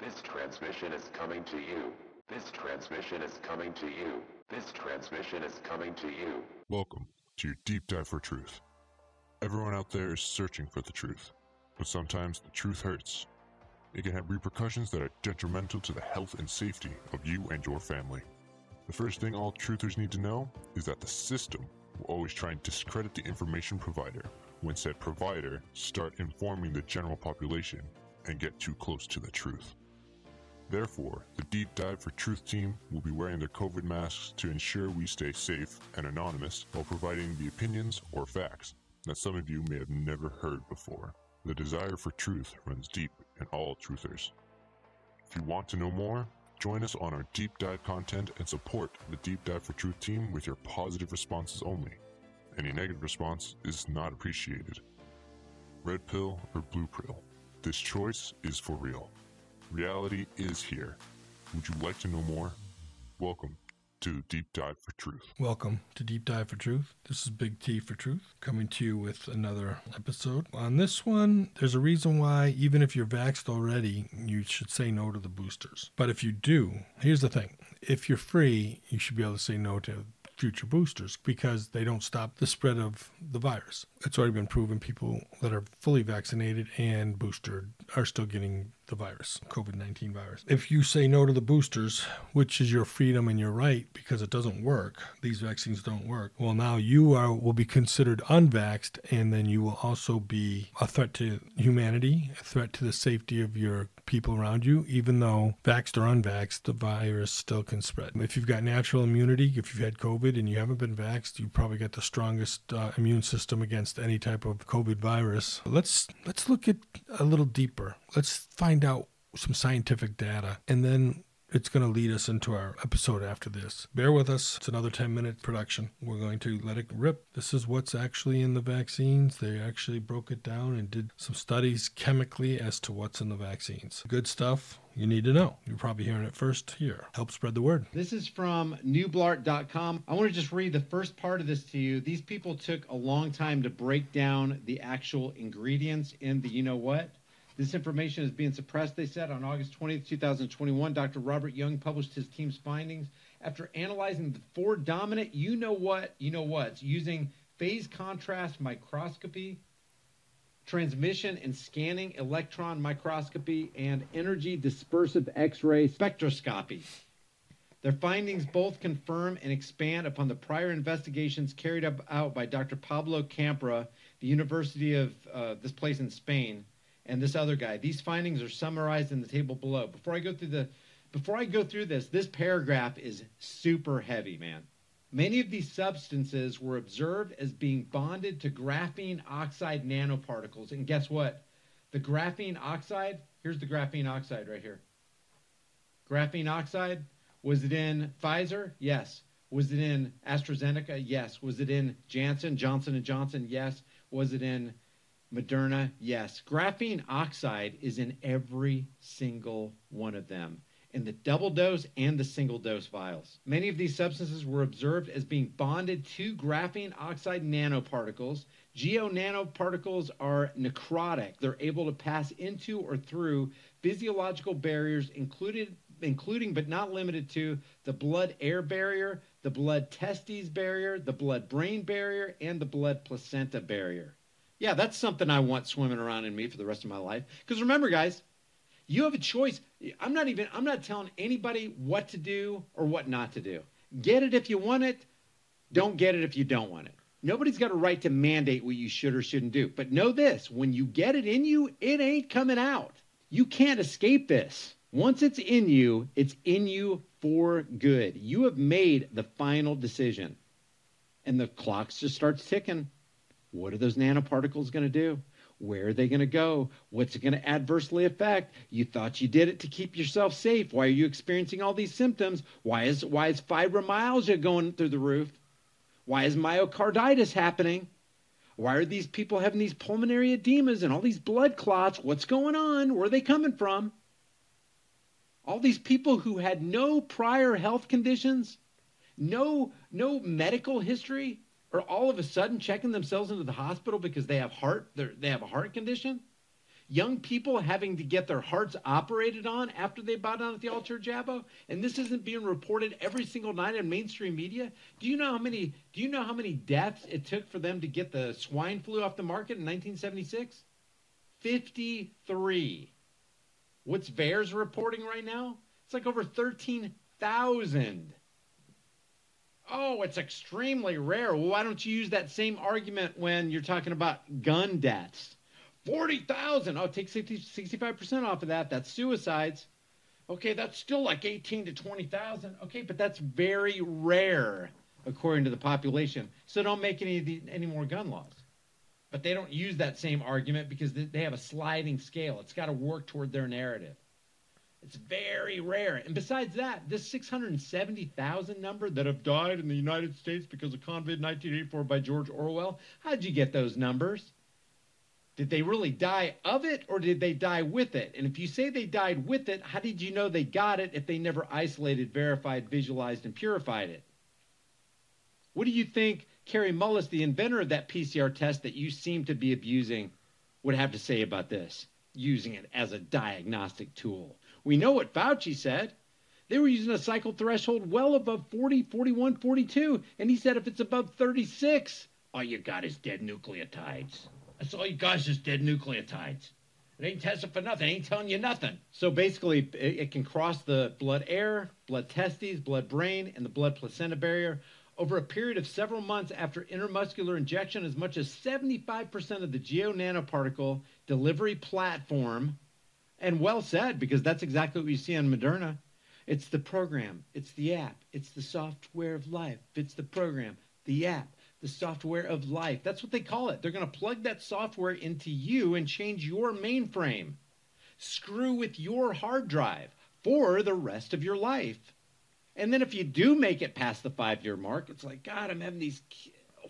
This transmission is coming to you. This transmission is coming to you. This transmission is coming to you. Welcome to your deep dive for truth. Everyone out there is searching for the truth, but sometimes the truth hurts. It can have repercussions that are detrimental to the health and safety of you and your family. The first thing all truthers need to know is that the system will always try and discredit the information provider when said provider start informing the general population and get too close to the truth. Therefore, the Deep Dive for Truth team will be wearing their COVID masks to ensure we stay safe and anonymous while providing the opinions or facts that some of you may have never heard before. The desire for truth runs deep in all truthers. If you want to know more, join us on our deep dive content and support the Deep Dive for Truth team with your positive responses only. Any negative response is not appreciated. Red pill or blue pill, this choice is for real. Reality is here. Would you like to know more? Welcome to Deep Dive for Truth. Welcome to Deep Dive for Truth. This is Big T for Truth, coming to you with another episode. On this one, there's a reason why, even if you're vaxxed already, you should say no to the boosters. But if you do, here's the thing if you're free, you should be able to say no to future boosters because they don't stop the spread of the virus. It's already been proven people that are fully vaccinated and boosted are still getting the virus, COVID 19 virus. If you say no to the boosters, which is your freedom and your right because it doesn't work, these vaccines don't work, well, now you are will be considered unvaxxed and then you will also be a threat to humanity, a threat to the safety of your people around you, even though vaxxed or unvaxxed, the virus still can spread. If you've got natural immunity, if you've had COVID and you haven't been vaxxed, you probably got the strongest uh, immune system against any type of COVID virus. Let's let's look at a little deeper. Let's find out some scientific data and then it's going to lead us into our episode after this. Bear with us. It's another 10 minute production. We're going to let it rip. This is what's actually in the vaccines. They actually broke it down and did some studies chemically as to what's in the vaccines. Good stuff you need to know. You're probably hearing it first here. Help spread the word. This is from newblart.com. I want to just read the first part of this to you. These people took a long time to break down the actual ingredients in the you know what. This information is being suppressed, they said. On August 20th, 2021, Dr. Robert Young published his team's findings after analyzing the four dominant you know what, you know what's using phase contrast microscopy, transmission and scanning electron microscopy, and energy dispersive X ray spectroscopy. Their findings both confirm and expand upon the prior investigations carried out by Dr. Pablo Campra, the University of uh, this place in Spain, and this other guy. These findings are summarized in the table below. Before I go through the before I go through this, this paragraph is super heavy, man. Many of these substances were observed as being bonded to graphene oxide nanoparticles. And guess what? The graphene oxide, here's the graphene oxide right here. Graphene oxide, was it in Pfizer? Yes. Was it in AstraZeneca? Yes. Was it in Janssen, Johnson & Johnson? Yes. Was it in Moderna, yes. Graphene oxide is in every single one of them, in the double dose and the single dose vials. Many of these substances were observed as being bonded to graphene oxide nanoparticles. GO nanoparticles are necrotic. They're able to pass into or through physiological barriers, included, including but not limited to the blood air barrier, the blood testes barrier, the blood brain barrier, and the blood placenta barrier. Yeah, that's something I want swimming around in me for the rest of my life. Because remember, guys, you have a choice. I'm not even, I'm not telling anybody what to do or what not to do. Get it if you want it. Don't get it if you don't want it. Nobody's got a right to mandate what you should or shouldn't do. But know this when you get it in you, it ain't coming out. You can't escape this. Once it's in you, it's in you for good. You have made the final decision. And the clock just starts ticking. What are those nanoparticles going to do? Where are they going to go? What's it going to adversely affect? You thought you did it to keep yourself safe. Why are you experiencing all these symptoms? Why is why is fibromyalgia going through the roof? Why is myocarditis happening? Why are these people having these pulmonary edemas and all these blood clots? What's going on? Where are they coming from? All these people who had no prior health conditions, no no medical history, are all of a sudden checking themselves into the hospital because they have heart they have a heart condition young people having to get their hearts operated on after they bow down at the altar Jabbo, and this isn't being reported every single night in mainstream media. Do you know how many? Do you know how many deaths it took for them to get the swine flu off the market in 1976? 53. What's VAERS reporting right now? It's like over 13,000. Oh, it's extremely rare. Well, why don't you use that same argument when you're talking about gun deaths? 40,000. Oh, take 60, 65% off of that. That's suicides. Okay, that's still like 18 to 20,000. Okay, but that's very rare according to the population. So don't make any any more gun laws. But they don't use that same argument because they have a sliding scale. It's got to work toward their narrative. It's very rare. And besides that, this 670,000 number that have died in the United States because of COVID 1984 by George Orwell, how'd you get those numbers? Did they really die of it or did they die with it? And if you say they died with it, how did you know they got it if they never isolated, verified, visualized, and purified it? What do you think Kary Mullis, the inventor of that PCR test that you seem to be abusing, would have to say about this? Using it as a diagnostic tool. We know what Fauci said. They were using a cycle threshold well above 40, 41, 42. And he said if it's above 36, all you got is dead nucleotides. That's all you got is just dead nucleotides. It ain't testing for nothing. It ain't telling you nothing. So basically, it, it can cross the blood air, blood testes, blood brain, and the blood placenta barrier over a period of several months after intramuscular injection. As much as 75% of the GO nanoparticle delivery platform and well said, because that's exactly what you see on Moderna. It's the program, it's the app, it's the software of life. It's the program, the app, the software of life. That's what they call it. They're going to plug that software into you and change your mainframe. Screw with your hard drive for the rest of your life. And then if you do make it past the five year mark, it's like, God, I'm having these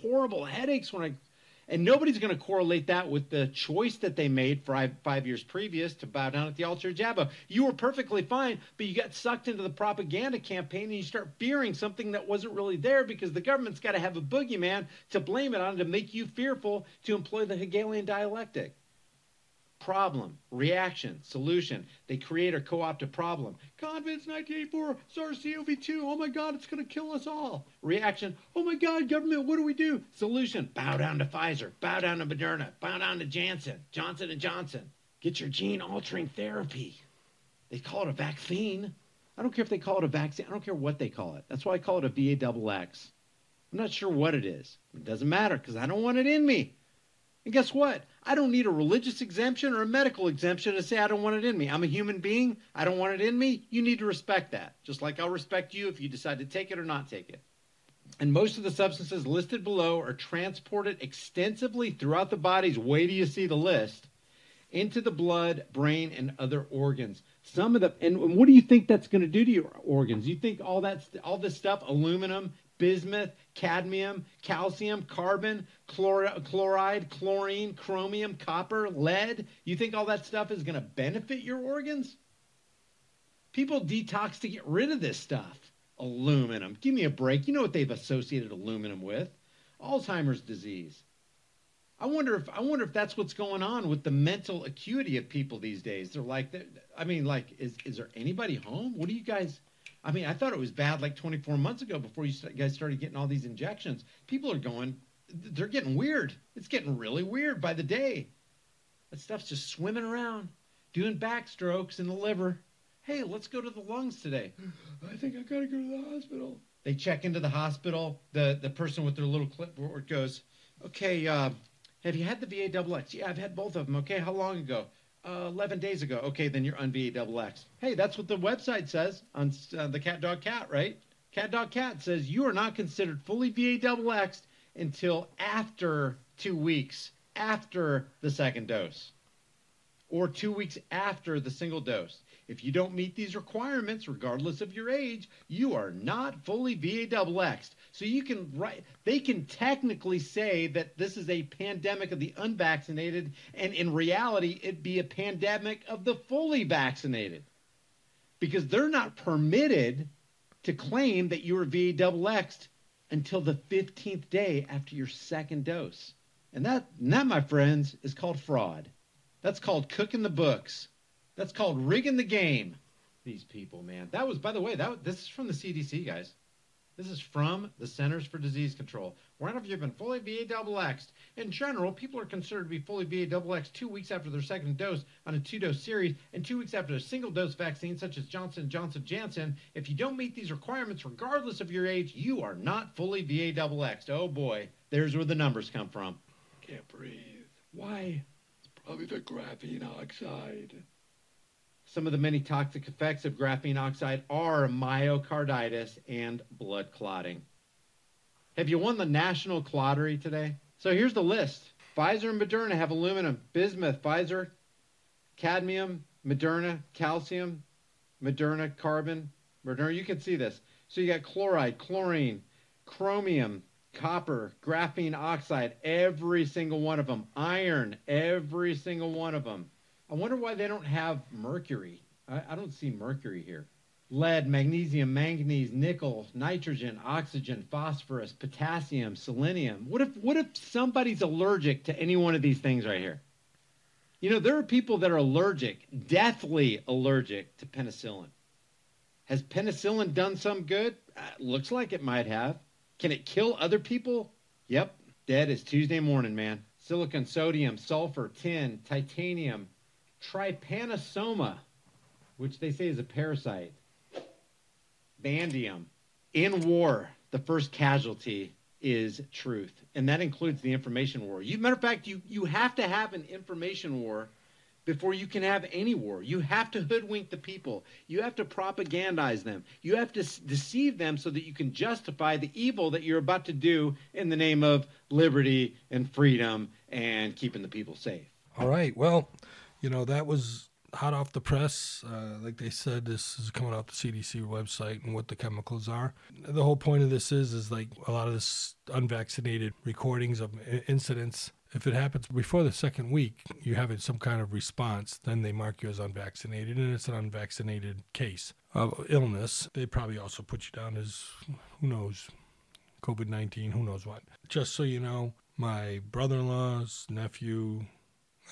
horrible headaches when I and nobody's going to correlate that with the choice that they made five, five years previous to bow down at the altar of Jabbo. You were perfectly fine, but you got sucked into the propaganda campaign and you start fearing something that wasn't really there because the government's got to have a boogeyman to blame it on to make you fearful to employ the Hegelian dialectic problem, reaction, solution. They create or co-opt a problem. COVID's 1984, SARS-CoV-2. Oh my God, it's going to kill us all. Reaction. Oh my God, government, what do we do? Solution. Bow down to Pfizer. Bow down to Moderna. Bow down to Janssen. Johnson and Johnson. Get your gene-altering therapy. They call it a vaccine. I don't care if they call it a vaccine. I don't care what they call it. That's why I call it a VA double X. I'm not sure what it is. It doesn't matter because I don't want it in me. And guess what? I don't need a religious exemption or a medical exemption to say I don't want it in me. I'm a human being. I don't want it in me. You need to respect that. Just like I'll respect you if you decide to take it or not take it. And most of the substances listed below are transported extensively throughout the body's, way do you see the list, into the blood, brain, and other organs. Some of the, and what do you think that's going to do to your organs? You think all that, all this stuff, aluminum, bismuth, cadmium, calcium, carbon, chlor- chloride, chlorine, chromium, copper, lead. You think all that stuff is going to benefit your organs? People detox to get rid of this stuff. Aluminum. Give me a break. You know what they've associated aluminum with? Alzheimer's disease. I wonder if I wonder if that's what's going on with the mental acuity of people these days. They're like, they're, I mean, like, is is there anybody home? What do you guys? I mean, I thought it was bad like 24 months ago before you guys started getting all these injections. People are going, they're getting weird. It's getting really weird by the day. That stuff's just swimming around, doing backstrokes in the liver. Hey, let's go to the lungs today. I think I gotta go to the hospital. They check into the hospital. The the person with their little clipboard goes, "Okay, uh, have you had the VA double X? Yeah, I've had both of them. Okay, how long ago? Uh, 11 days ago. Okay, then you're on VA double X. Hey, that's what the website says on uh, the cat dog cat, right? Cat dog cat says you are not considered fully VA double X until after two weeks after the second dose or two weeks after the single dose. If you don't meet these requirements, regardless of your age, you are not fully VA double X. So you can write, they can technically say that this is a pandemic of the unvaccinated, and in reality, it'd be a pandemic of the fully vaccinated. Because they're not permitted to claim that you were VA double X until the 15th day after your second dose. And that, and that, my friends, is called fraud. That's called cooking the books. That's called rigging the game. These people, man. That was, by the way, that this is from the CDC, guys. This is from the Centers for Disease Control. Whenever you've been fully VA double X'd, in general, people are considered to be fully VA double X two weeks after their second dose on a two-dose series, and two weeks after a single-dose vaccine such as Johnson Johnson Janssen. If you don't meet these requirements, regardless of your age, you are not fully VA double X'd. Oh boy, there's where the numbers come from. Can't breathe. Why? It's probably the graphene oxide. Some of the many toxic effects of graphene oxide are myocarditis and blood clotting. Have you won the national lottery today? So here's the list. Pfizer and Moderna have aluminum, bismuth, Pfizer, cadmium, Moderna, calcium, Moderna, carbon, Moderna. You can see this. So you got chloride, chlorine, chromium, copper, graphene oxide, every single one of them. Iron, every single one of them. I wonder why they don't have mercury. I, I, don't see mercury here. Lead, magnesium, manganese, nickel, nitrogen, oxygen, phosphorus, potassium, selenium. What if what if somebody's allergic to any one of these things right here? You know, there are people that are allergic, deathly allergic to penicillin. Has penicillin done some good? Uh, looks like it might have. Can it kill other people? Yep. Dead is Tuesday morning, man. Silicon, sodium, sulfur, tin, titanium, trypanosoma, which they say is a parasite, bandium. In war, the first casualty is truth, and that includes the information war. You, matter of fact, you, you have to have an information war before you can have any war. You have to hoodwink the people. You have to propagandize them. You have to s- deceive them so that you can justify the evil that you're about to do in the name of liberty and freedom and keeping the people safe. All right. Well, you know, that was hot off the press. Uh, like they said, this is coming off the CDC website and what the chemicals are. The whole point of this is, is like a lot of this unvaccinated recordings of incidents. If it happens before the second week, you have some kind of response, then they mark you as unvaccinated, and it's an unvaccinated case of illness. They probably also put you down as, who knows, COVID 19, who knows what. Just so you know, my brother in law's nephew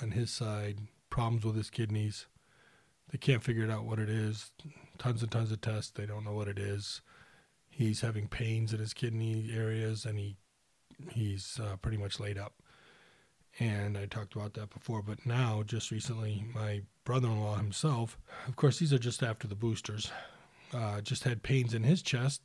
on his side, problems with his kidneys. They can't figure it out what it is. Tons and tons of tests. They don't know what it is. He's having pains in his kidney areas, and he he's uh, pretty much laid up. And I talked about that before, but now, just recently, my brother-in-law himself, of course, these are just after the boosters, uh, just had pains in his chest,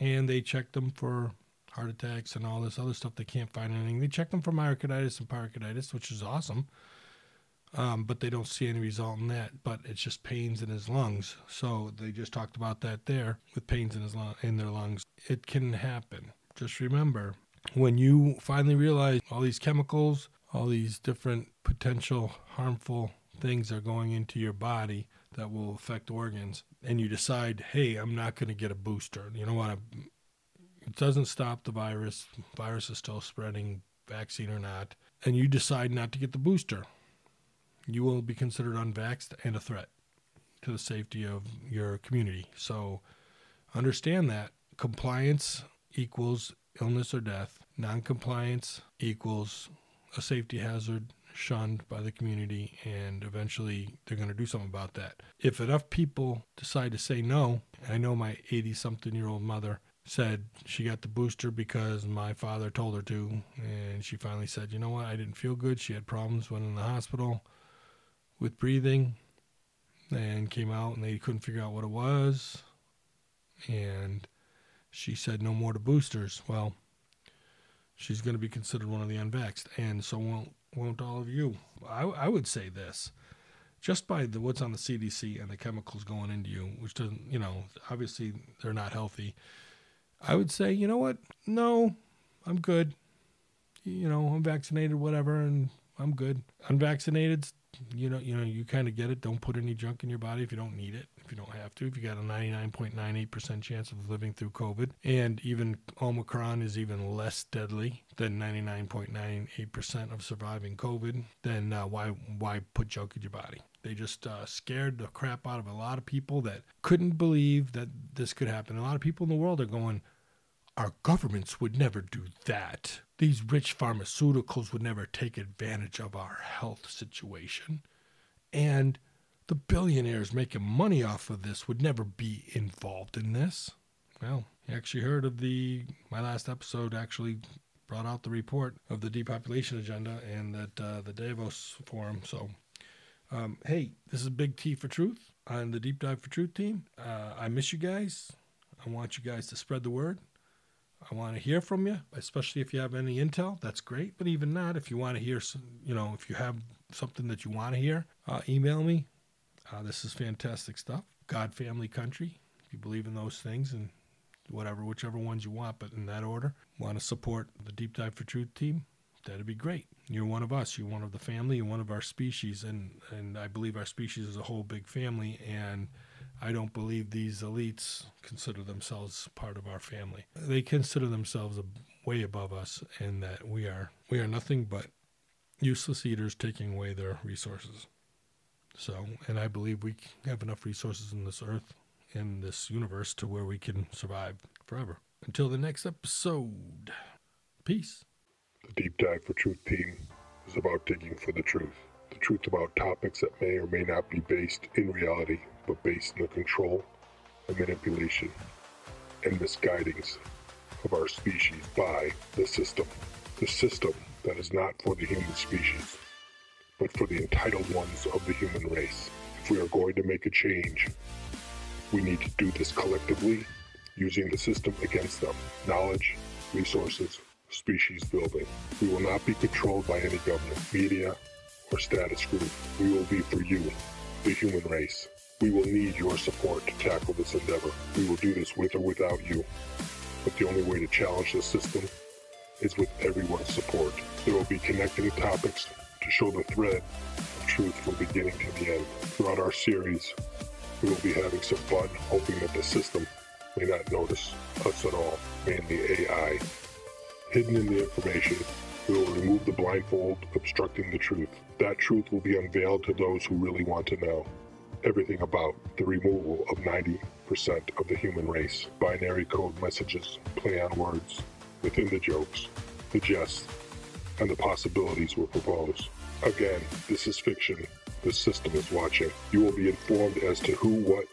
and they checked him for heart attacks and all this other stuff. They can't find anything. They checked him for myocarditis and pericarditis, which is awesome. Um, but they don't see any result in that. But it's just pains in his lungs. So they just talked about that there with pains in his lung, in their lungs. It can happen. Just remember when you finally realize all these chemicals, all these different potential harmful things are going into your body that will affect organs, and you decide, hey, I'm not going to get a booster. You know what? It doesn't stop the virus. Virus is still spreading, vaccine or not, and you decide not to get the booster. You will be considered unvaxxed and a threat to the safety of your community. So understand that compliance equals illness or death. Noncompliance equals a safety hazard shunned by the community, and eventually they're going to do something about that. If enough people decide to say no, I know my 80 something year old mother said she got the booster because my father told her to, and she finally said, You know what? I didn't feel good. She had problems, went in the hospital with breathing, and came out, and they couldn't figure out what it was. And she said, No more to boosters. Well, she's going to be considered one of the unvaxxed, and so won't won't all of you. I, I would say this, just by the what's on the CDC and the chemicals going into you, which doesn't, you know, obviously they're not healthy. I would say, you know what? No, I'm good. You know, I'm vaccinated, whatever, and I'm good. Unvaccinated, you know, you know, you kind of get it. Don't put any junk in your body if you don't need it. If you don't have to, if you got a 99.98% chance of living through COVID, and even Omicron is even less deadly than 99.98% of surviving COVID, then uh, why why put junk in your body? They just uh, scared the crap out of a lot of people that couldn't believe that this could happen. A lot of people in the world are going, Our governments would never do that. These rich pharmaceuticals would never take advantage of our health situation. And the billionaires making money off of this would never be involved in this. Well, you actually heard of the my last episode actually brought out the report of the depopulation agenda and that uh, the Davos forum. So, um, hey, this is Big T for Truth on the Deep Dive for Truth team. Uh, I miss you guys. I want you guys to spread the word. I want to hear from you, especially if you have any intel. That's great. But even not, if you want to hear, some, you know, if you have something that you want to hear, uh, email me. Uh, this is fantastic stuff. God, family, country. If you believe in those things and whatever, whichever ones you want, but in that order. Want to support the Deep Dive for Truth team? That'd be great. You're one of us. You're one of the family. You're one of our species, and and I believe our species is a whole big family. And I don't believe these elites consider themselves part of our family. They consider themselves way above us, and that we are we are nothing but useless eaters taking away their resources. So, and I believe we have enough resources in this earth in this universe to where we can survive forever. Until the next episode, peace. The Deep Dive for Truth team is about digging for the truth. The truth about topics that may or may not be based in reality, but based on the control and manipulation and misguidings of our species by the system. The system that is not for the human species, but for the entitled ones of the human race. If we are going to make a change, we need to do this collectively, using the system against them. Knowledge, resources, species building. We will not be controlled by any government, media, or status group. We will be for you, the human race. We will need your support to tackle this endeavor. We will do this with or without you. But the only way to challenge the system is with everyone's support. There will be connecting topics to show the thread of truth from beginning to the end. Throughout our series, we will be having some fun, hoping that the system may not notice us at all, mainly AI. Hidden in the information, we will remove the blindfold obstructing the truth. That truth will be unveiled to those who really want to know everything about the removal of 90% of the human race. Binary code messages, play on words, within the jokes, the jests, and the possibilities will propose. Again, this is fiction. The system is watching. You will be informed as to who, what,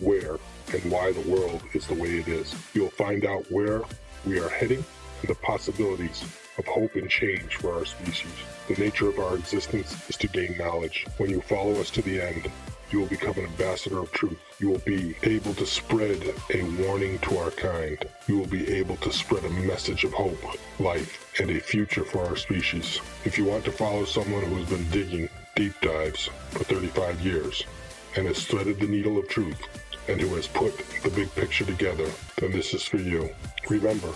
where, and why the world is the way it is. You'll find out where we are heading and the possibilities of hope and change for our species. The nature of our existence is to gain knowledge. When you follow us to the end, you will become an ambassador of truth. You will be able to spread a warning to our kind. You will be able to spread a message of hope, life, and a future for our species. If you want to follow someone who has been digging deep dives for 35 years and has threaded the needle of truth and who has put the big picture together, then this is for you. Remember,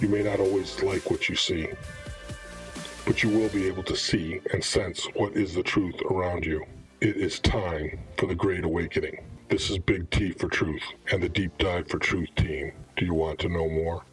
you may not always like what you see, but you will be able to see and sense what is the truth around you. It is time for the Great Awakening. This is Big T for Truth and the Deep Dive for Truth team. Do you want to know more?